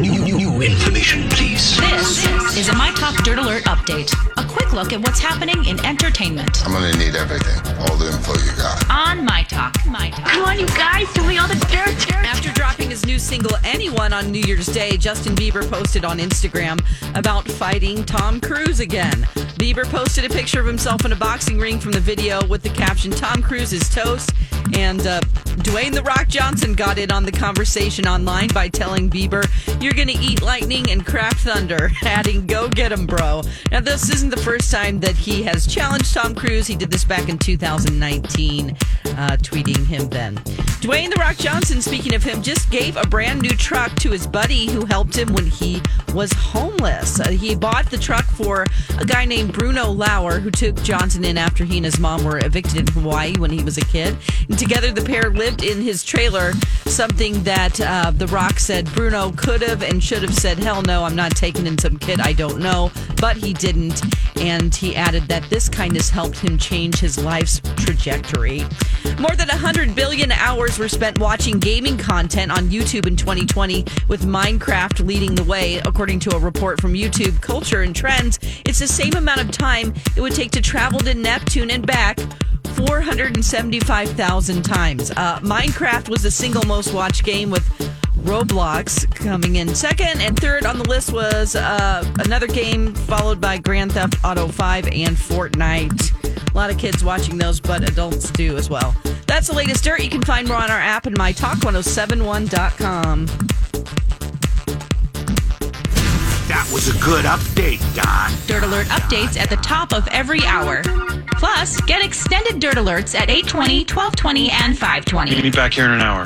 New, new, new information, please. This is a My Talk Dirt Alert update. A quick look at what's happening in entertainment I'm gonna need everything, all the info you got. on My Talk. My Talk. Come on, you guys, tell me all the dirt, dirt. After dropping his new single Anyone on New Year's Day, Justin Bieber posted on Instagram about fighting Tom Cruise again. Bieber posted a picture of himself in a boxing ring from the video with the caption Tom Cruise is toast. And uh, Dwayne The Rock Johnson got in on the conversation online by telling Bieber, You're going to eat lightning and crack thunder, adding, Go get him, bro. Now, this isn't the first time that he has challenged Tom Cruise. He did this back in 2019, uh, tweeting him then. Dwayne The Rock Johnson, speaking of him, just gave a brand new truck to his buddy who helped him when he was homeless. Uh, he bought the truck for a guy named Bruno Lauer, who took Johnson in after he and his mom were evicted in Hawaii when he was a kid. And together, the pair lived in his trailer, something that uh, The Rock said Bruno could have and should have said, Hell no, I'm not taking in some kid I don't know. But he didn't. And he added that this kindness helped him change his life's trajectory. More than 100 billion hours were spent watching gaming content on YouTube in 2020, with Minecraft leading the way, according to a report from YouTube Culture and Trends. It's the same amount of time it would take to travel to Neptune and back 475,000 times. Uh, Minecraft was the single most watched game with Roblox coming in second, and third on the list was uh, another game followed by Grand Theft Auto 5 and Fortnite. A lot of kids watching those, but adults do as well. That's the latest dirt. You can find more on our app and mytalk1071.com. That was a good update, Don. Dirt Alert updates at the top of every hour. Plus, get extended Dirt Alerts at 820, 1220, and 520. Meet me back here in an hour.